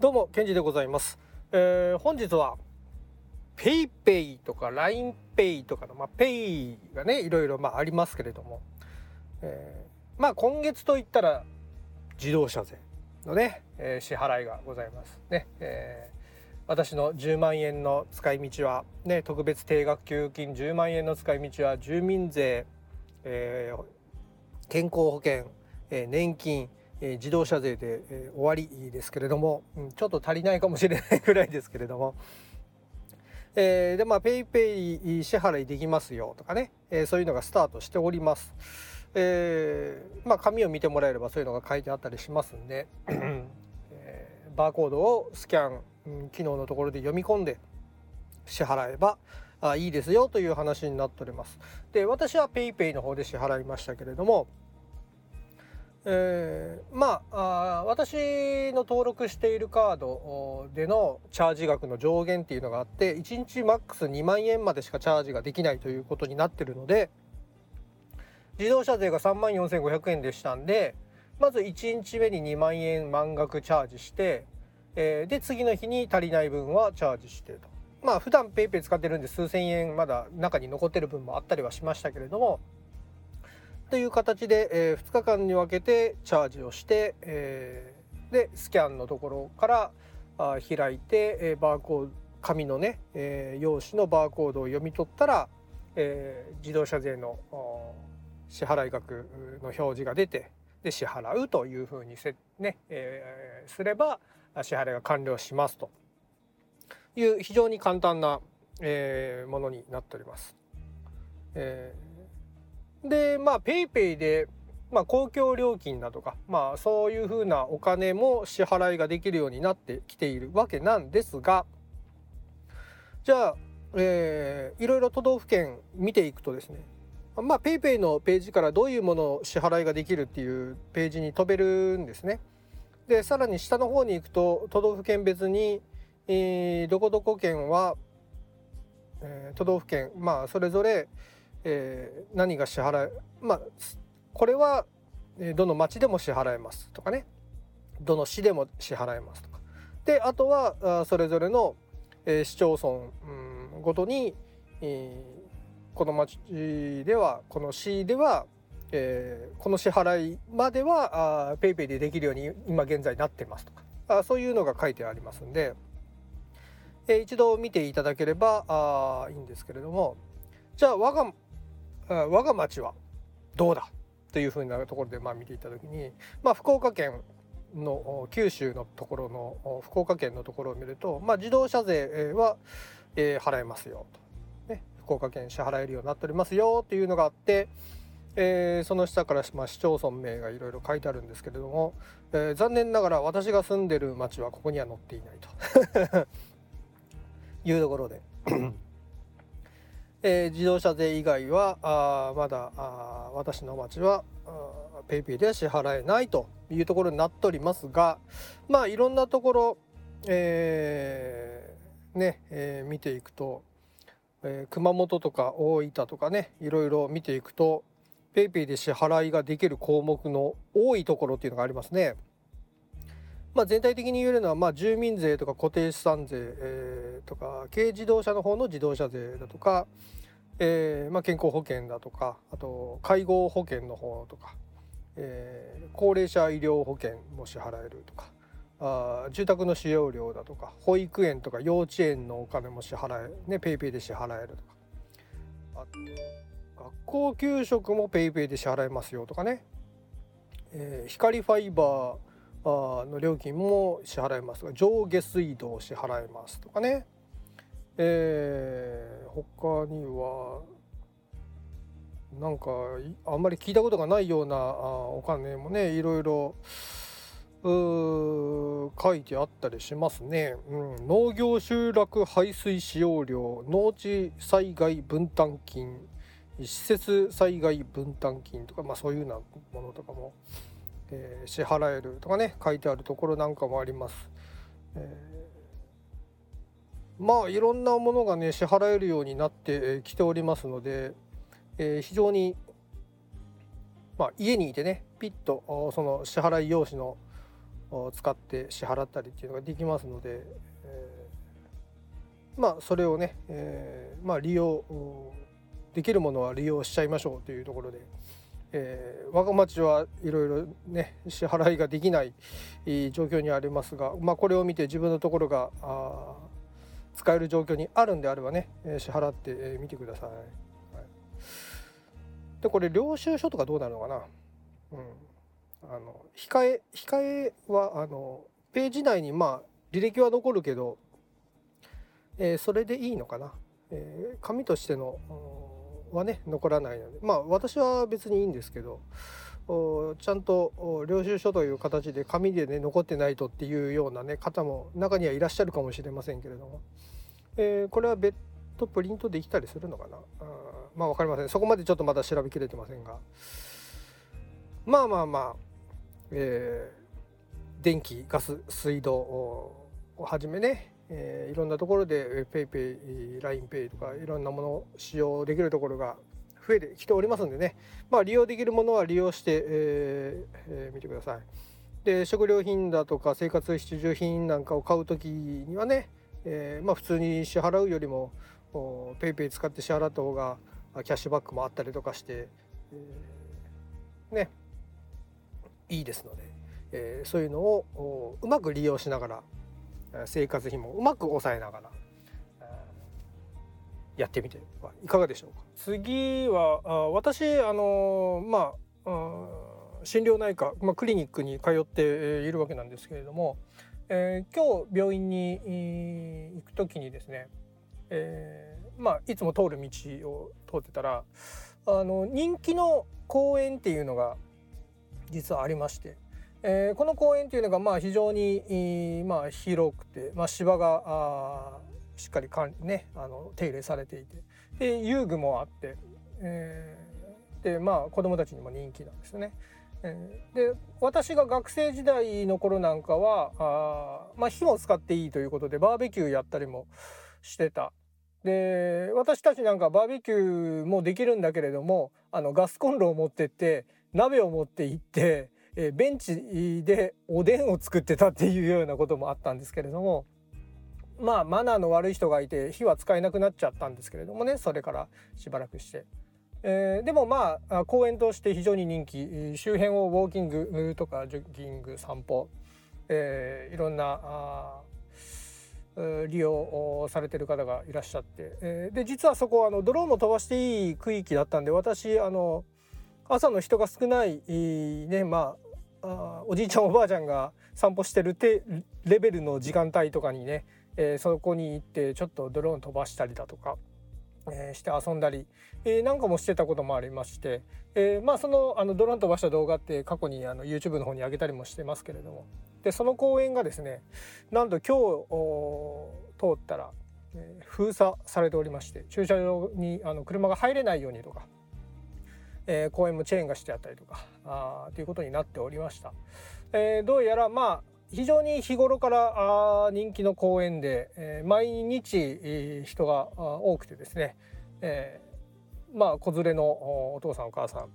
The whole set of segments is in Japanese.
どうもケンジでございます、えー、本日は PayPay とか LINEPay とかの、まあ、Pay がねいろいろまあありますけれども、えー、まあ今月といったら自動車税のね、えー、支払いがございますね、えー、私の10万円の使い道はね特別定額給付金10万円の使い道は住民税、えー、健康保険、えー、年金え自動車税で、え終わりですけれども、うん、ちょっと足りないかもしれないぐらいですけれども、えー、でまあ PayPay 支払いできますよとかね、えー、そういうのがスタートしております。えー、まあ紙を見てもらえればそういうのが書いてあったりしますんで、えー、バーコードをスキャン、うん、機能のところで読み込んで支払えばあいいですよという話になっております。で私は PayPay の方で支払いましたけれども、えー、まあ私の登録しているカードでのチャージ額の上限っていうのがあって1日マックス2万円までしかチャージができないということになってるので自動車税が3万4500円でしたんでまず1日目に2万円満額チャージして、えー、で次の日に足りない分はチャージしてと。まあ普段 PayPay 使ってるんで数千円まだ中に残ってる分もあったりはしましたけれども。という形で、えー、2日間に分けてチャージをして、えー、でスキャンのところからあ開いて、えー、バーコード紙のね、えー、用紙のバーコードを読み取ったら、えー、自動車税の支払い額の表示が出てで支払うというふうにせ、ねえー、すれば支払いが完了しますという非常に簡単な、えー、ものになっております。えーでまあ PayPay で、まあ、公共料金だとか、まあ、そういうふうなお金も支払いができるようになってきているわけなんですがじゃあ、えー、いろいろ都道府県見ていくとですねまあ PayPay のページからどういうものを支払いができるっていうページに飛べるんですね。でさらに下の方に行くと都道府県別に、えー、どこどこ県は、えー、都道府県まあそれぞれ、えー、何が支払いまあこれはどの町でも支払えますとかね。どの市でも支払えますとか。であとはそれぞれの、えー、市町村、うん、ごとに、えー、この町ではこの市では、えー、この支払いまでは PayPay でできるように今現在なってますとかあそういうのが書いてありますんで、えー、一度見ていただければあいいんですけれどもじゃあ我が我が町はどうだというふうなところでまあ見ていた時に、まあ、福岡県の九州のところの福岡県のところを見ると、まあ、自動車税は、えー、払えますよと、ね、福岡県支払えるようになっておりますよっていうのがあって、えー、その下から、まあ、市町村名がいろいろ書いてあるんですけれども、えー、残念ながら私が住んでる町はここには載っていないと。いうところで。えー、自動車税以外はあまだあ私の町は PayPay では支払えないというところになっておりますがまあいろんなところ、えー、ね、えー、見ていくと、えー、熊本とか大分とかねいろいろ見ていくと PayPay で支払いができる項目の多いところっていうのがありますね。まあ、全体的に言えるのは、まあ、住民税とか固定資産税、えー、とか軽自動車の方の自動車税だとか、えーまあ、健康保険だとかあと介護保険の方とか、えー、高齢者医療保険も支払えるとかあ住宅の使用料だとか保育園とか幼稚園のお金も支払えね PayPay で支払えるとか学校給食も PayPay で支払えますよとかね、えー、光ファイバーの料金も支払いますが上下水道支払いますとかね、えー、他にはなんかあんまり聞いたことがないようなお金もねいろいろ書いてあったりしますね、うん、農業集落排水使用料農地災害分担金。施設災害分担金とか、まあ、そういうようなものとかもえー、支払えるとかね書いてあるところなんかもあります。えー、まあいろんなものがね支払えるようになってきておりますので、えー、非常に、まあ、家にいてねピッとその支払い用紙の使って支払ったりっていうのができますので、えー、まあそれをね、えー、まあ利用できるものは利用しちゃいましょうというところで、えー、我が町はいろいろね支払いができない状況にありますが、まあ、これを見て自分のところが使える状況にあるんであればね支払ってみてください。はい、でこれ領収書とかどうなるのかな、うん、あの控え控えはあのページ内にまあ履歴は残るけど、えー、それでいいのかな、えー、紙としてのはね残らないので。まあ私は別にいいんですけどちゃんと領収書という形で紙でね残ってないとっていうようなね方も中にはいらっしゃるかもしれませんけれども、えー、これは別途プリントできたりするのかな？あまあ分かりません。そこまでちょっとまだ調べきれてませんが。まあまあまあえー、電気ガス水道をはじめね、えー、いろんなところで PayPay、LINEPay とかいろんなものを使用できるところが増えてきておりますんでね、まあ、利用できるものは利用して、えーえー、てください。で食料品だとか生活必需品なんかを買う時にはね、えー、まあ、普通に支払うよりも PayPay 使って支払った方がキャッシュバックもあったりとかして、えー、ねいいですので、え、そういうのをうまく利用しながら生活費もうまく抑えながらやってみてはいかがでしょうか？次は私あのまあ心療内科、まあ、クリニックに通っているわけなんですけれども、えー、今日病院に行く時にですね、えー、まあいつも通る道を通ってたらあの人気の公園っていうのが実はありまして、えー、この公園というのがまあ非常に、まあ、広くて、まあ、芝があしっかり管理ねあの手入れされていてで遊具もあって、えー、でまあ子供たちにも人気なんですよね。えー、で私が学生時代の頃なんかはあ、まあ、火も使っていいということでバーベキューやったりもしてた。で私たちなんかバーベキューもできるんだけれどもあのガスコンロを持ってって鍋を持って行って、え、ベンチでおでんを作ってたっていうようなこともあったんですけれどもまあマナーの悪い人がいて火は使えなくなっちゃったんですけれどもねそれからしばらくして。えー、でもまあ公園として非常に人気。周辺をウォーキングとかジョギング散歩、えー、いろんな利用されてる方がいらっしゃって、えー、で実はそこあのドローンも飛ばしていい区域だったんで私あの朝の人が少ないねまあおじいちゃんおばあちゃんが散歩してるてレベルの時間帯とかにね、えー、そこに行ってちょっとドローン飛ばしたりだとか、えー、して遊んだり、えー、なんかもしてたこともありまして、えー、まあそのあのドローン飛ばした動画って過去にあの YouTube の方に上げたりもしてますけれども。でその公園がですねなんと今日通ったら、封鎖されておりまして駐車場にあの車が入れないようにとかえー、公園もチェーンがしてあったりとかあということになっておりました。えー、どうやらまあ非常に日頃からあ人気の公園で、えー、毎日、人が多くてですね、えー、まあ子連れのお父さんお母さん、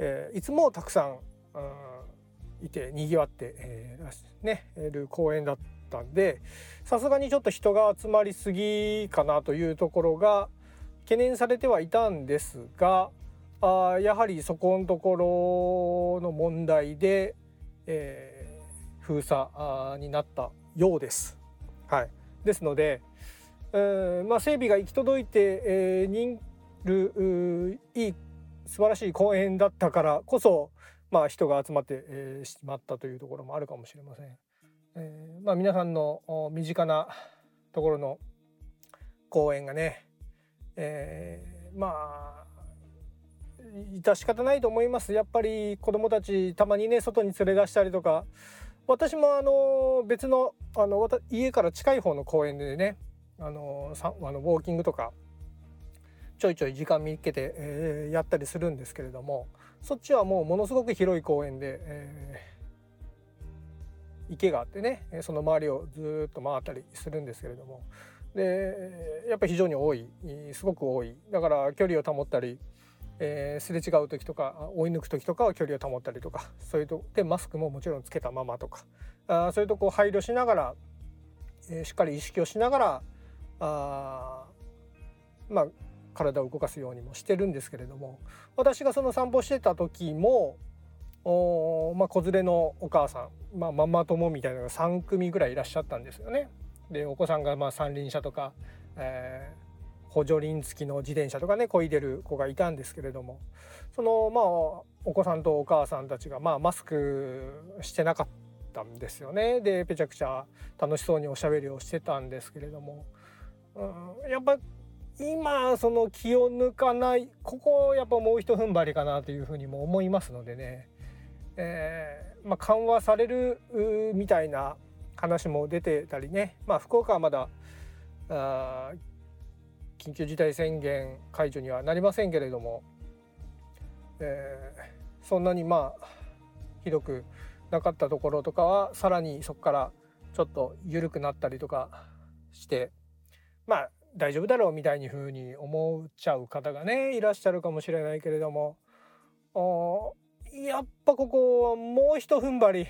えー、いつもたくさん、うん、いてにぎわって、えー、ねる公園だったんでさすがにちょっと人が集まりすぎかなというところが懸念されてはいたんですが、あやはりそこのところの問題で、えー、封鎖になったようです。はい、ですので、えーまあ、整備が行き届いて、えー、人るいい素晴らしい公園だったからこそ、まあ、人が集まって、えー、しまったというところもあるかもしれません。えーまあ、皆さんの身近なところの公園がね、えー、まあ致し方ないと思います。やっぱり子どもたちたまにね外に連れ出したりとか。私もあの別のあの家から近い方の公園でねあのさあのウォーキングとかちょいちょい時間見つけて、えー、やったりするんですけれどもそっちはもうものすごく広い公園で、えー、池があってねその周りをずっと回ったりするんですけれども。でやっぱ非常に多いすごく多い。だから距離を保ったりえー、すれ違う時とか追い抜く時とかは距離を保ったりとかそういうとでマスクももちろんつけたままとかあそういうとこを配慮しながら、えー、しっかり意識をしながらあまあ体を動かすようにもしてるんですけれども私がその散歩してた時もお、まあ、子連れのお母さん、まあ、ママ友みたいなのが3組ぐらいいらっしゃったんですよね。でお子さんがまあ三輪車とか、えー補助輪付きの自転車とかね漕いでる子がいたんですけれどもそのまあお子さんとお母さんたちがまあマスクしてなかったんですよね。でぺちゃくちゃ楽しそうにおしゃべりをしてたんですけれども、うん、やっぱ今その気を抜かないここやっぱもうひと踏ん張りかなというふうにも思いますのでね、えー、まあ、緩和されるみたいな話も出てたりね、まあ、福岡はまだあ緊急事態宣言解除にはなりませんけれども、えー、そんなにまあひどくなかったところとかはさらにそこからちょっと緩くなったりとかしてまあ大丈夫だろうみたいに風に思っちゃう方がねいらっしゃるかもしれないけれどもやっぱここはもうひと踏ん張り。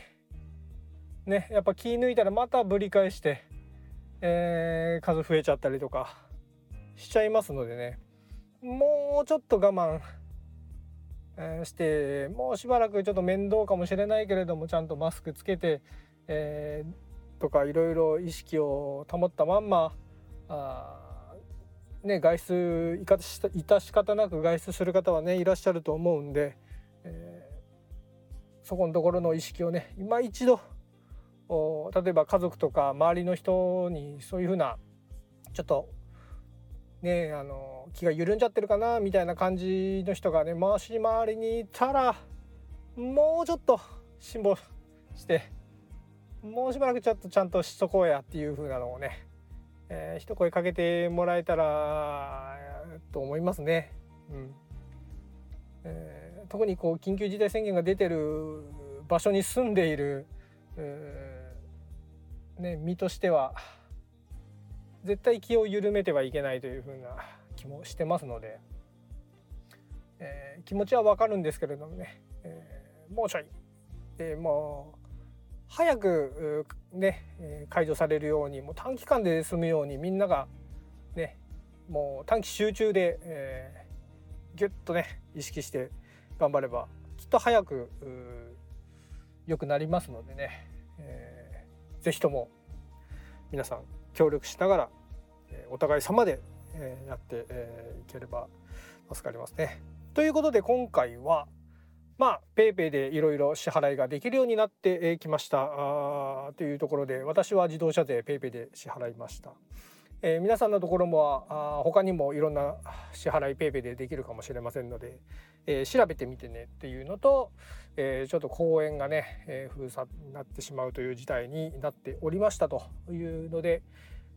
ねやっぱ気抜いたらまたぶり返して、えー、数増えちゃったりとか。しちゃいますのでね。もうちょっと我慢、してもうしばらくちょっと面倒かもしれないけれどもちゃんとマスクつけて、えー、とかいろいろ意識を保ったまんまあね外出いか致し方なく外出する方はねいらっしゃると思うんで、えー、そこのところの意識をね今一度例えば家族とか周りの人にそういうふうなちょっとねあの気が緩んじゃってるかなみたいな感じの人がね回し回りにいたらもうちょっと辛抱してもうしばらくちょっとちゃんとしとこうやっていう風なのをね、えー、一声かけてもらえたらと思いますね。うんえー、特にこう緊急事態宣言が出てる場所に住んでいる、えー、ね、身としては絶対気を緩めてはいけないというふうな気もしてますので、えー、気持ちはわかるんですけれどもね、えー、もうちょい、えー、もう早くね解除されるようにもう短期間で済むようにみんながねもう短期集中で、えー、ギュッとね意識して頑張ればきっと早く良くなりますのでね、えー、ぜひとも皆さん協力しながらお互い様でやっていければ助かりますね。ということで今回はまあ PayPay でいろいろ支払いができるようになってきましたというところで私は自動車税 PayPay で支払いました。えー、皆さんのところもあ他にもいろんな支払い PayPay でできるかもしれませんので、えー、調べてみてねっていうのと、えー、ちょっと公園がね、え封鎖になってしまうという事態になっておりましたというので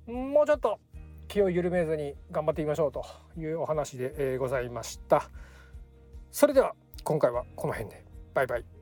もうちょっと気を緩めずに頑張っていきましょうというお話でえございました。それでは今回はこの辺でバイバイ。